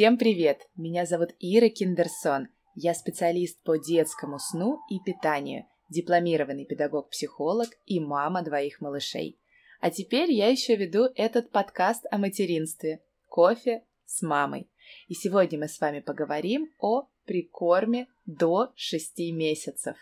Всем привет! Меня зовут Ира Киндерсон. Я специалист по детскому сну и питанию, дипломированный педагог-психолог и мама двоих малышей. А теперь я еще веду этот подкаст о материнстве «Кофе с мамой». И сегодня мы с вами поговорим о прикорме до 6 месяцев.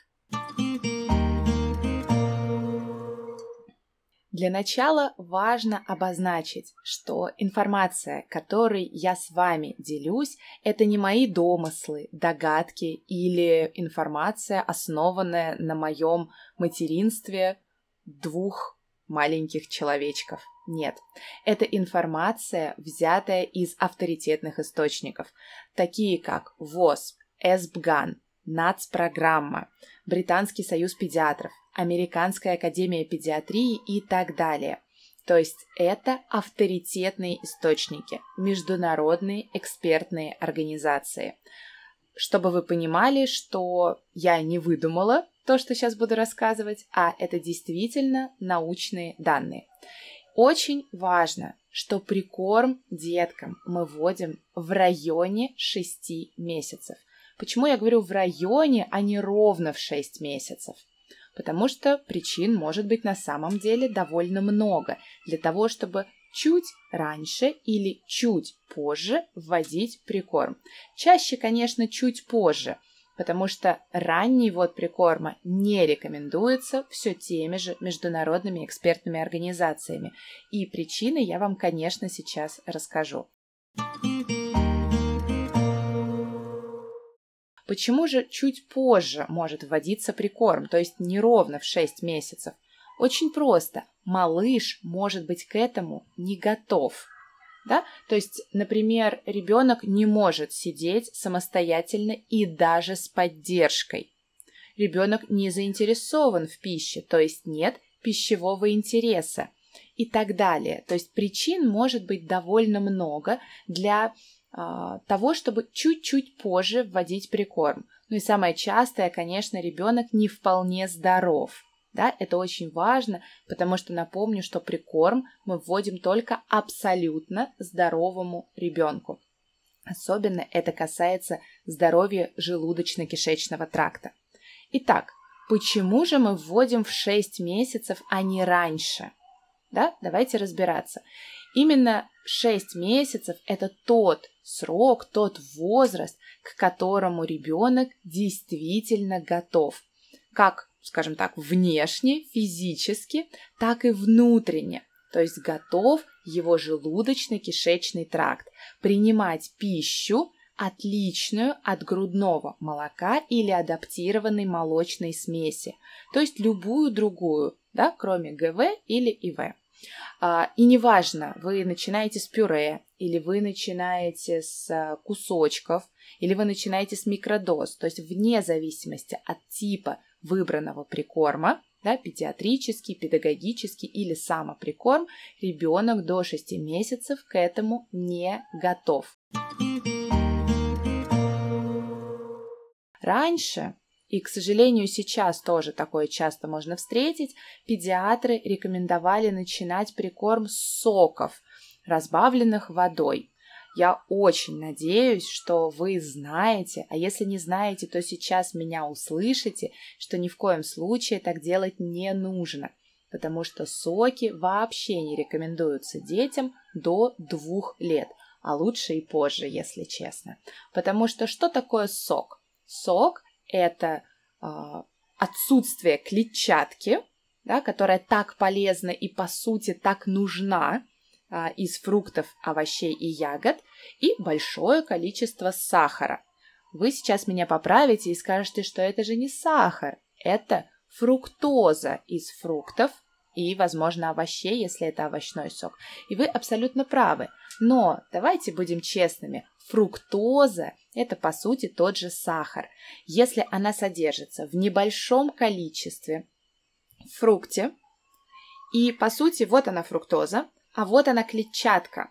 Для начала важно обозначить, что информация, которой я с вами делюсь, это не мои домыслы, догадки или информация, основанная на моем материнстве двух маленьких человечков. Нет, это информация, взятая из авторитетных источников, такие как ВОЗ, СБГАН, НАЦ-программа, Британский союз педиатров, Американская академия педиатрии и так далее. То есть это авторитетные источники, международные экспертные организации. Чтобы вы понимали, что я не выдумала то, что сейчас буду рассказывать, а это действительно научные данные. Очень важно, что прикорм деткам мы вводим в районе 6 месяцев. Почему я говорю в районе, а не ровно в 6 месяцев? Потому что причин может быть на самом деле довольно много для того, чтобы чуть раньше или чуть позже вводить прикорм. Чаще, конечно, чуть позже, потому что ранний ввод прикорма не рекомендуется все теми же международными экспертными организациями. И причины я вам, конечно, сейчас расскажу. Почему же чуть позже может вводиться прикорм, то есть не ровно в 6 месяцев? Очень просто. Малыш может быть к этому не готов. Да? То есть, например, ребенок не может сидеть самостоятельно и даже с поддержкой. Ребенок не заинтересован в пище, то есть нет пищевого интереса и так далее. То есть причин может быть довольно много для того, чтобы чуть-чуть позже вводить прикорм. Ну и самое частое, конечно, ребенок не вполне здоров. Да, это очень важно, потому что напомню, что прикорм мы вводим только абсолютно здоровому ребенку. Особенно это касается здоровья желудочно-кишечного тракта. Итак, почему же мы вводим в 6 месяцев, а не раньше? Да, давайте разбираться. Именно 6 месяцев – это тот срок, тот возраст, к которому ребенок действительно готов. Как, скажем так, внешне, физически, так и внутренне. То есть готов его желудочно-кишечный тракт принимать пищу, отличную от грудного молока или адаптированной молочной смеси, то есть любую другую, да, кроме ГВ или ИВ. А, и неважно, вы начинаете с пюре, или вы начинаете с а, кусочков, или вы начинаете с микродоз, то есть вне зависимости от типа выбранного прикорма, да, педиатрический, педагогический или самоприкорм, ребенок до 6 месяцев к этому не готов. Раньше и, к сожалению, сейчас тоже такое часто можно встретить. Педиатры рекомендовали начинать прикорм с соков, разбавленных водой. Я очень надеюсь, что вы знаете, а если не знаете, то сейчас меня услышите, что ни в коем случае так делать не нужно, потому что соки вообще не рекомендуются детям до двух лет, а лучше и позже, если честно. Потому что что такое сок? Сок это э, отсутствие клетчатки, да, которая так полезна и по сути так нужна э, из фруктов, овощей и ягод, и большое количество сахара. Вы сейчас меня поправите и скажете, что это же не сахар, это фруктоза из фруктов и, возможно, овощей, если это овощной сок. И вы абсолютно правы. Но давайте будем честными, фруктоза – это, по сути, тот же сахар. Если она содержится в небольшом количестве в фрукте, и, по сути, вот она фруктоза, а вот она клетчатка.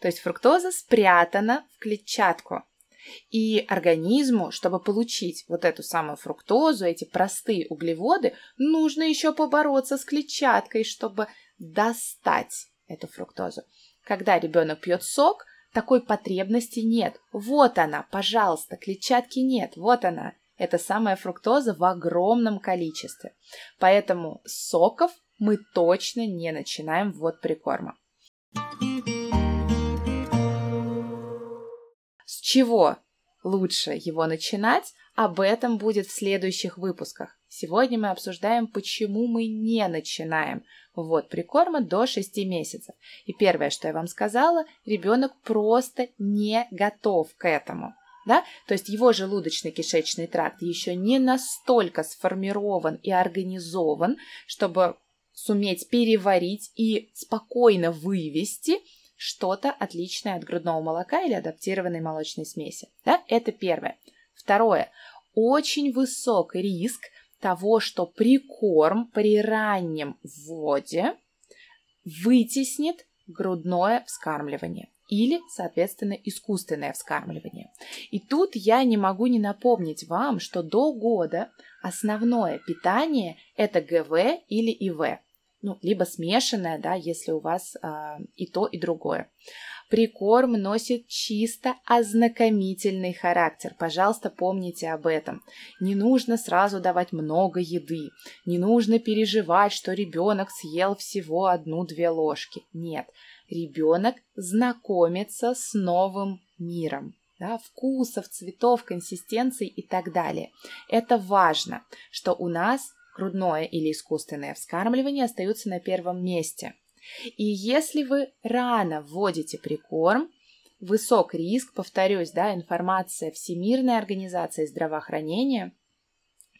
То есть фруктоза спрятана в клетчатку. И организму, чтобы получить вот эту самую фруктозу, эти простые углеводы, нужно еще побороться с клетчаткой, чтобы достать эту фруктозу. Когда ребенок пьет сок, такой потребности нет. Вот она, пожалуйста, клетчатки нет, вот она. Это самая фруктоза в огромном количестве. Поэтому соков мы точно не начинаем ввод прикорма. С чего лучше его начинать? Об этом будет в следующих выпусках. Сегодня мы обсуждаем, почему мы не начинаем ввод прикорма до 6 месяцев. И первое, что я вам сказала, ребенок просто не готов к этому. Да? То есть его желудочно-кишечный тракт еще не настолько сформирован и организован, чтобы суметь переварить и спокойно вывести что-то отличное от грудного молока или адаптированной молочной смеси. Да? Это первое. Второе. Очень высок риск того, что прикорм при раннем вводе вытеснит грудное вскармливание или, соответственно, искусственное вскармливание. И тут я не могу не напомнить вам, что до года основное питание – это ГВ или ИВ, ну, либо смешанное, да, если у вас э, и то, и другое. Прикорм носит чисто ознакомительный характер. Пожалуйста, помните об этом. Не нужно сразу давать много еды. Не нужно переживать, что ребенок съел всего одну-две ложки. Нет, ребенок знакомится с новым миром. Да, вкусов, цветов, консистенций и так далее. Это важно, что у нас грудное или искусственное вскармливание остаются на первом месте – и если вы рано вводите прикорм, высок риск, повторюсь, да, информация Всемирной организации здравоохранения,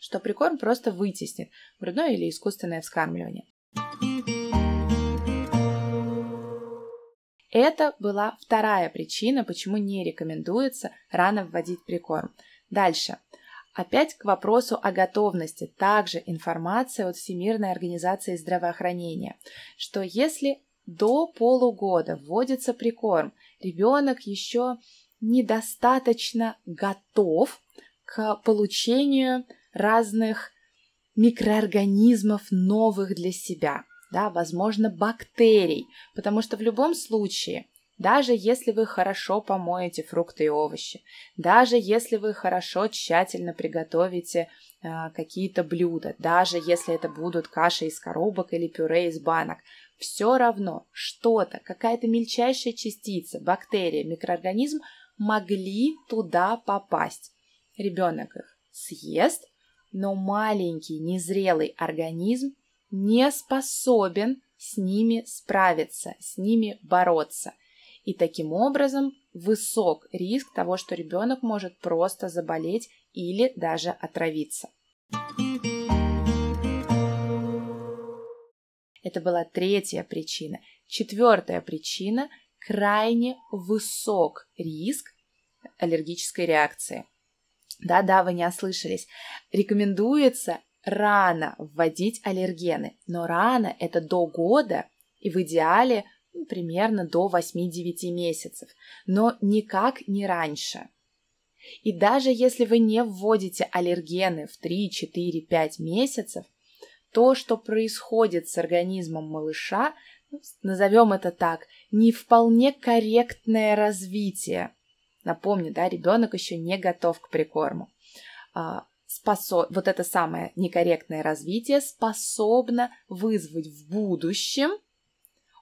что прикорм просто вытеснит грудное или искусственное вскармливание. Это была вторая причина, почему не рекомендуется рано вводить прикорм. Дальше. Опять к вопросу о готовности. Также информация от Всемирной организации здравоохранения, что если до полугода вводится прикорм, ребенок еще недостаточно готов к получению разных микроорганизмов новых для себя, да, возможно, бактерий, потому что в любом случае даже если вы хорошо помоете фрукты и овощи, даже если вы хорошо тщательно приготовите э, какие-то блюда, даже если это будут каши из коробок или пюре из банок, все равно что-то, какая-то мельчайшая частица, бактерия, микроорганизм могли туда попасть. Ребенок их съест, но маленький незрелый организм не способен с ними справиться, с ними бороться – и таким образом высок риск того, что ребенок может просто заболеть или даже отравиться. Это была третья причина. Четвертая причина – крайне высок риск аллергической реакции. Да-да, вы не ослышались. Рекомендуется рано вводить аллергены, но рано – это до года и в идеале – примерно до 8-9 месяцев, но никак не раньше. И даже если вы не вводите аллергены в 3, 4, 5 месяцев, то, что происходит с организмом малыша, назовем это так, не вполне корректное развитие. Напомню, да, ребенок еще не готов к прикорму. А, способ... Вот это самое некорректное развитие способно вызвать в будущем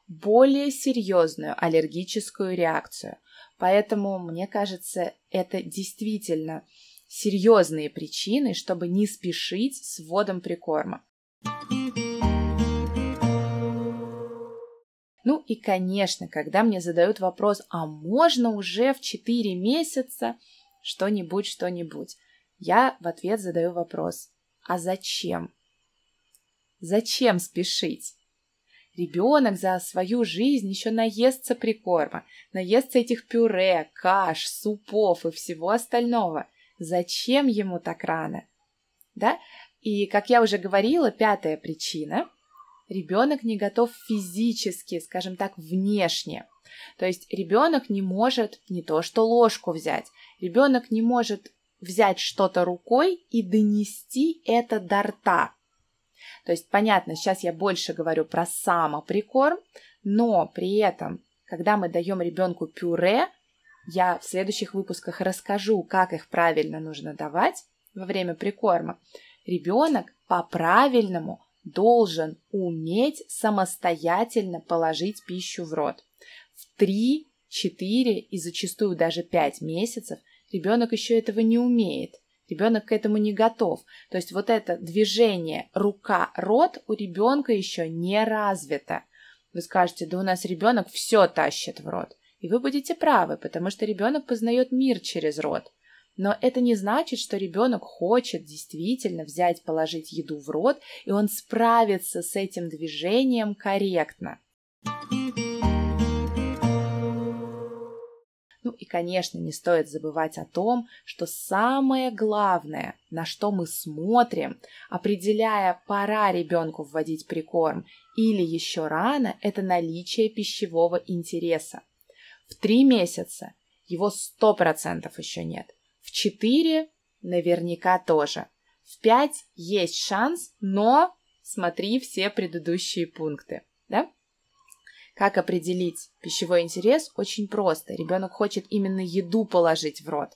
более серьезную аллергическую реакцию. Поэтому, мне кажется, это действительно серьезные причины, чтобы не спешить с вводом прикорма. Ну и, конечно, когда мне задают вопрос, а можно уже в 4 месяца что-нибудь, что-нибудь, я в ответ задаю вопрос, а зачем? Зачем спешить? Ребенок за свою жизнь еще наестся прикорма, наестся этих пюре, каш, супов и всего остального. Зачем ему так рано? Да? И, как я уже говорила, пятая причина – ребенок не готов физически, скажем так, внешне. То есть ребенок не может не то что ложку взять, ребенок не может взять что-то рукой и донести это до рта. То есть, понятно, сейчас я больше говорю про самоприкорм, но при этом, когда мы даем ребенку пюре, я в следующих выпусках расскажу, как их правильно нужно давать во время прикорма, ребенок по-правильному должен уметь самостоятельно положить пищу в рот. В 3, 4 и зачастую даже 5 месяцев ребенок еще этого не умеет. Ребенок к этому не готов. То есть вот это движение рука-рот у ребенка еще не развито. Вы скажете, да у нас ребенок все тащит в рот. И вы будете правы, потому что ребенок познает мир через рот. Но это не значит, что ребенок хочет действительно взять, положить еду в рот, и он справится с этим движением корректно. И, конечно, не стоит забывать о том, что самое главное, на что мы смотрим, определяя, пора ребенку вводить прикорм или еще рано, это наличие пищевого интереса. В три месяца его сто процентов еще нет. В четыре наверняка тоже. В пять есть шанс, но смотри все предыдущие пункты. Да? Как определить пищевой интерес? Очень просто. Ребенок хочет именно еду положить в рот.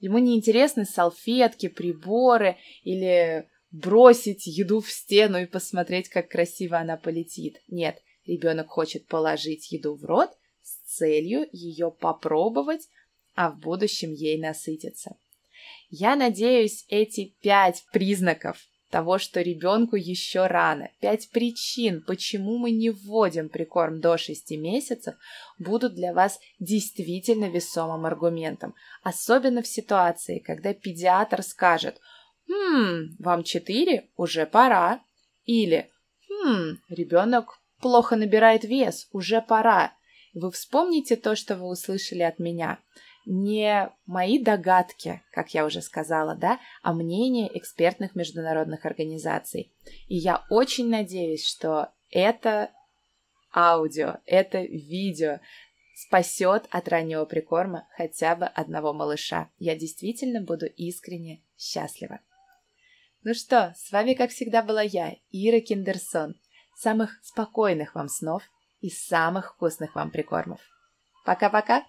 Ему не интересны салфетки, приборы или бросить еду в стену и посмотреть, как красиво она полетит. Нет, ребенок хочет положить еду в рот с целью ее попробовать, а в будущем ей насытиться. Я надеюсь, эти пять признаков того, что ребенку еще рано. Пять причин, почему мы не вводим прикорм до 6 месяцев, будут для вас действительно весомым аргументом. Особенно в ситуации, когда педиатр скажет «Хм, вам 4, уже пора». Или «Хм, ребенок плохо набирает вес, уже пора». Вы вспомните то, что вы услышали от меня – не мои догадки, как я уже сказала, да, а мнение экспертных международных организаций. И я очень надеюсь, что это аудио, это видео спасет от раннего прикорма хотя бы одного малыша. Я действительно буду искренне счастлива. Ну что, с вами, как всегда, была я, Ира Киндерсон. Самых спокойных вам снов и самых вкусных вам прикормов. Пока-пока!